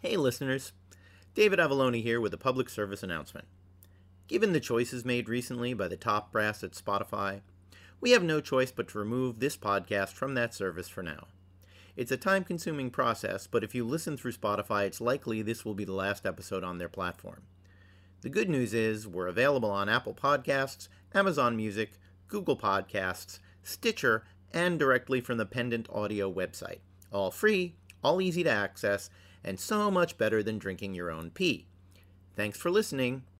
Hey, listeners. David Avallone here with a public service announcement. Given the choices made recently by the top brass at Spotify, we have no choice but to remove this podcast from that service for now. It's a time consuming process, but if you listen through Spotify, it's likely this will be the last episode on their platform. The good news is we're available on Apple Podcasts, Amazon Music, Google Podcasts, Stitcher, and directly from the Pendant Audio website. All free, all easy to access, and so much better than drinking your own pee. Thanks for listening.